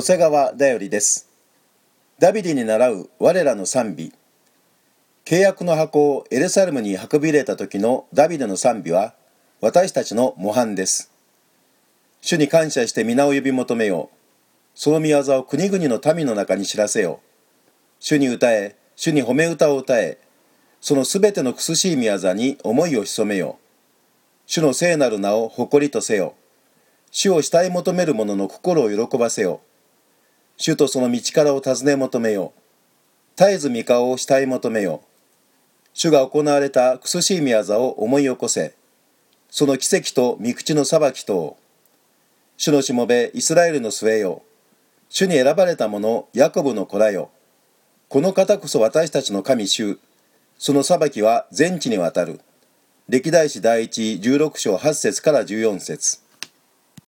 瀬川だよりです。ダビデに倣う我らの賛美。契約の箱をエルサレムに運び入れた時のダビデの賛美は私たちの模範です。主に感謝して皆を呼び求めよう。その御業を国々の民の中に知らせよ主に歌え。主に褒め歌を歌え。そのすべての苦しい御業に思いを潜めよう。主の聖なる名を誇りとせよ。主を慕い求める者の心を喜ばせよ。主とその道からを尋ね求めよ絶えず御顔を慕い求めよ主が行われた苦しい御業を思い起こせ。その奇跡と御口の裁きとを。主のしもべイスラエルの末よ。主に選ばれた者ヤコブの子らよ。この方こそ私たちの神主。その裁きは全地にわたる。歴代史第一16章8節から14節。